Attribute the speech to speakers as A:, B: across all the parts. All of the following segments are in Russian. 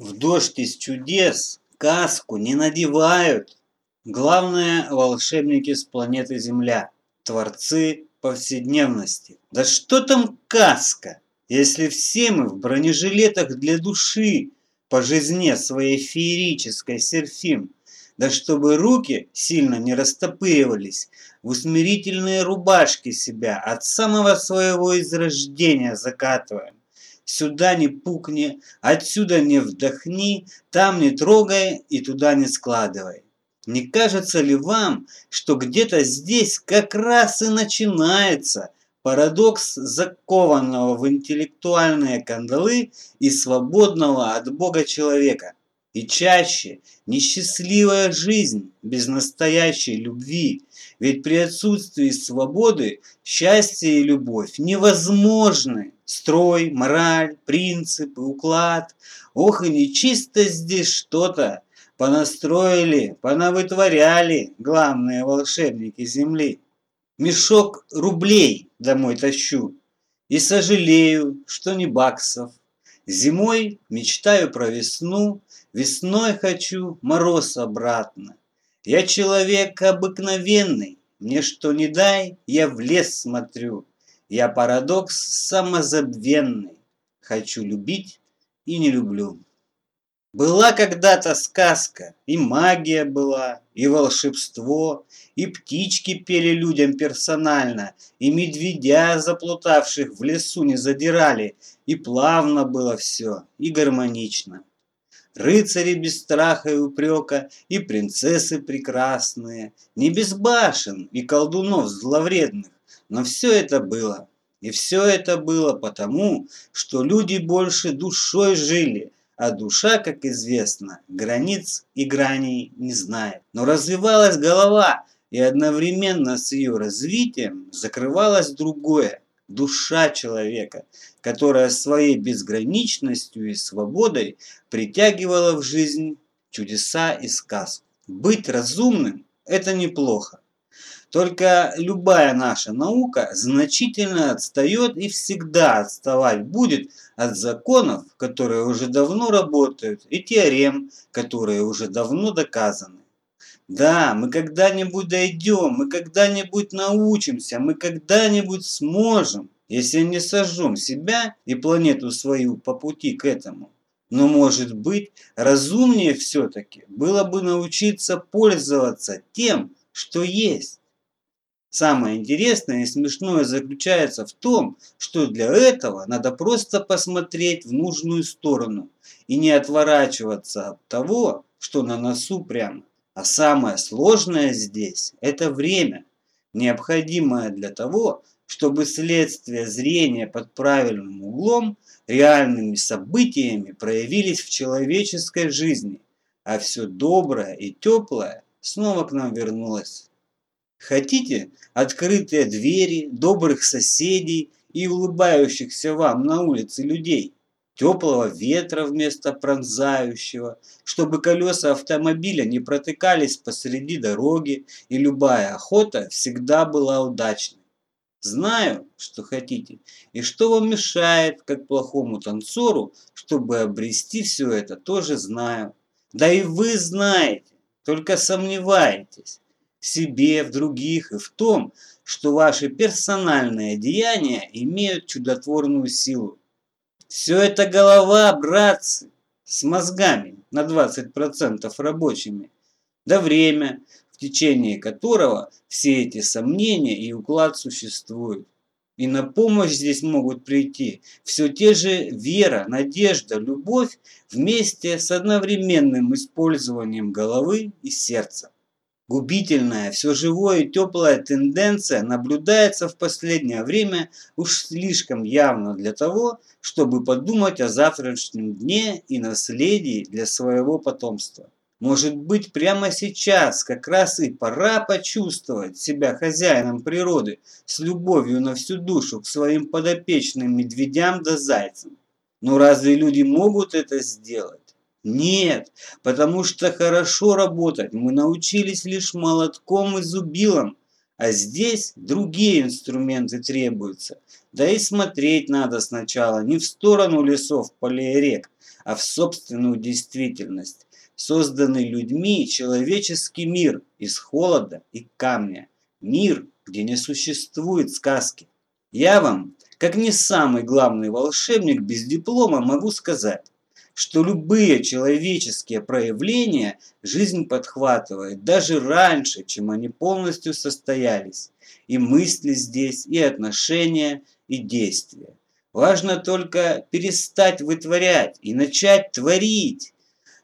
A: В дождь из чудес каску не надевают. Главное, волшебники с планеты Земля, творцы повседневности. Да что там каска, если все мы в бронежилетах для души по жизни своей феерической серфим, да чтобы руки сильно не растопыривались, в усмирительные рубашки себя от самого своего изрождения закатываем. Сюда не пукни, отсюда не вдохни, там не трогай и туда не складывай. Не кажется ли вам, что где-то здесь как раз и начинается парадокс закованного в интеллектуальные кандалы и свободного от Бога человека? И чаще несчастливая жизнь без настоящей любви, ведь при отсутствии свободы счастье и любовь невозможны. Строй, мораль, принципы, уклад. Ох, и нечисто здесь что-то. Понастроили, понавытворяли главные волшебники земли. Мешок рублей домой тащу и сожалею, что не баксов. Зимой мечтаю про весну, весной хочу мороз обратно. Я человек обыкновенный, мне что не дай, я в лес смотрю. Я парадокс самозабвенный, хочу любить и не люблю. Была когда-то сказка, и магия была, и волшебство, и птички пели людям персонально, и медведя, заплутавших в лесу, не задирали, и плавно было все, и гармонично рыцари без страха и упрека, и принцессы прекрасные, не без башен и колдунов зловредных, но все это было. И все это было потому, что люди больше душой жили, а душа, как известно, границ и граней не знает. Но развивалась голова, и одновременно с ее развитием закрывалось другое – душа человека, которая своей безграничностью и свободой притягивала в жизнь чудеса и сказку. Быть разумным – это неплохо. Только любая наша наука значительно отстает и всегда отставать будет от законов, которые уже давно работают, и теорем, которые уже давно доказаны. Да, мы когда-нибудь дойдем, мы когда-нибудь научимся, мы когда-нибудь сможем, если не сожжем себя и планету свою по пути к этому. Но, может быть, разумнее все-таки было бы научиться пользоваться тем, что есть. Самое интересное и смешное заключается в том, что для этого надо просто посмотреть в нужную сторону и не отворачиваться от того, что на носу прямо. А самое сложное здесь – это время, необходимое для того, чтобы следствие зрения под правильным углом реальными событиями проявились в человеческой жизни, а все доброе и теплое снова к нам вернулось. Хотите открытые двери, добрых соседей и улыбающихся вам на улице людей? Теплого ветра вместо пронзающего, чтобы колеса автомобиля не протыкались посреди дороги и любая охота всегда была удачной. Знаю, что хотите, и что вам мешает, как плохому танцору, чтобы обрести все это, тоже знаю. Да и вы знаете, только сомневаетесь в себе, в других и в том, что ваши персональные деяния имеют чудотворную силу. Все это голова, братцы, с мозгами на 20% рабочими. Да время, течение которого все эти сомнения и уклад существуют. И на помощь здесь могут прийти все те же вера, надежда, любовь вместе с одновременным использованием головы и сердца. Губительная, все живое и теплая тенденция наблюдается в последнее время уж слишком явно для того, чтобы подумать о завтрашнем дне и наследии для своего потомства. Может быть, прямо сейчас как раз и пора почувствовать себя хозяином природы с любовью на всю душу к своим подопечным медведям да зайцам. Но разве люди могут это сделать? Нет, потому что хорошо работать мы научились лишь молотком и зубилом, а здесь другие инструменты требуются Да и смотреть надо сначала не в сторону лесов, полей рек, а в собственную действительность, созданный людьми человеческий мир из холода и камня. Мир, где не существует сказки. Я вам, как не самый главный волшебник без диплома, могу сказать, что любые человеческие проявления жизнь подхватывает даже раньше, чем они полностью состоялись. И мысли здесь, и отношения, и действия. Важно только перестать вытворять и начать творить,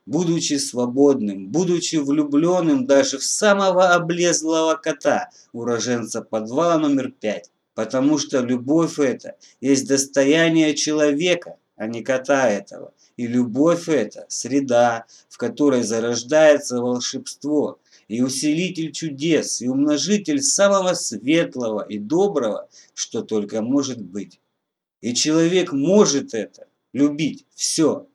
A: будучи свободным, будучи влюбленным даже в самого облезлого кота, уроженца подвала номер пять. Потому что любовь это есть достояние человека, а не кота этого. И любовь это среда, в которой зарождается волшебство, и усилитель чудес, и умножитель самого светлого и доброго, что только может быть. И человек может это, любить все,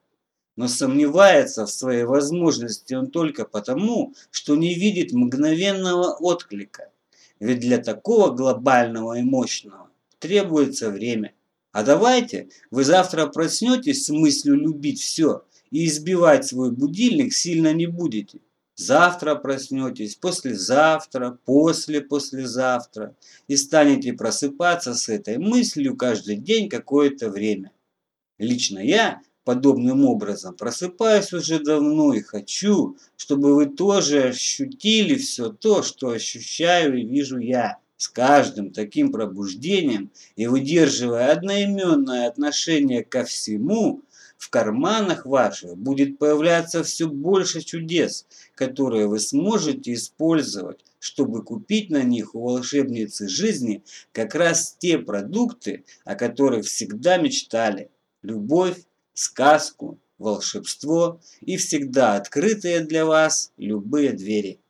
A: но сомневается в своей возможности он только потому, что не видит мгновенного отклика. Ведь для такого глобального и мощного требуется время. А давайте вы завтра проснетесь с мыслью любить все и избивать свой будильник сильно не будете. Завтра проснетесь, послезавтра, после-послезавтра и станете просыпаться с этой мыслью каждый день какое-то время. Лично я подобным образом просыпаюсь уже давно и хочу, чтобы вы тоже ощутили все то, что ощущаю и вижу я. С каждым таким пробуждением и выдерживая одноименное отношение ко всему, в карманах ваших будет появляться все больше чудес, которые вы сможете использовать, чтобы купить на них у волшебницы жизни как раз те продукты, о которых всегда мечтали. Любовь, сказку, волшебство и всегда открытые для вас любые двери.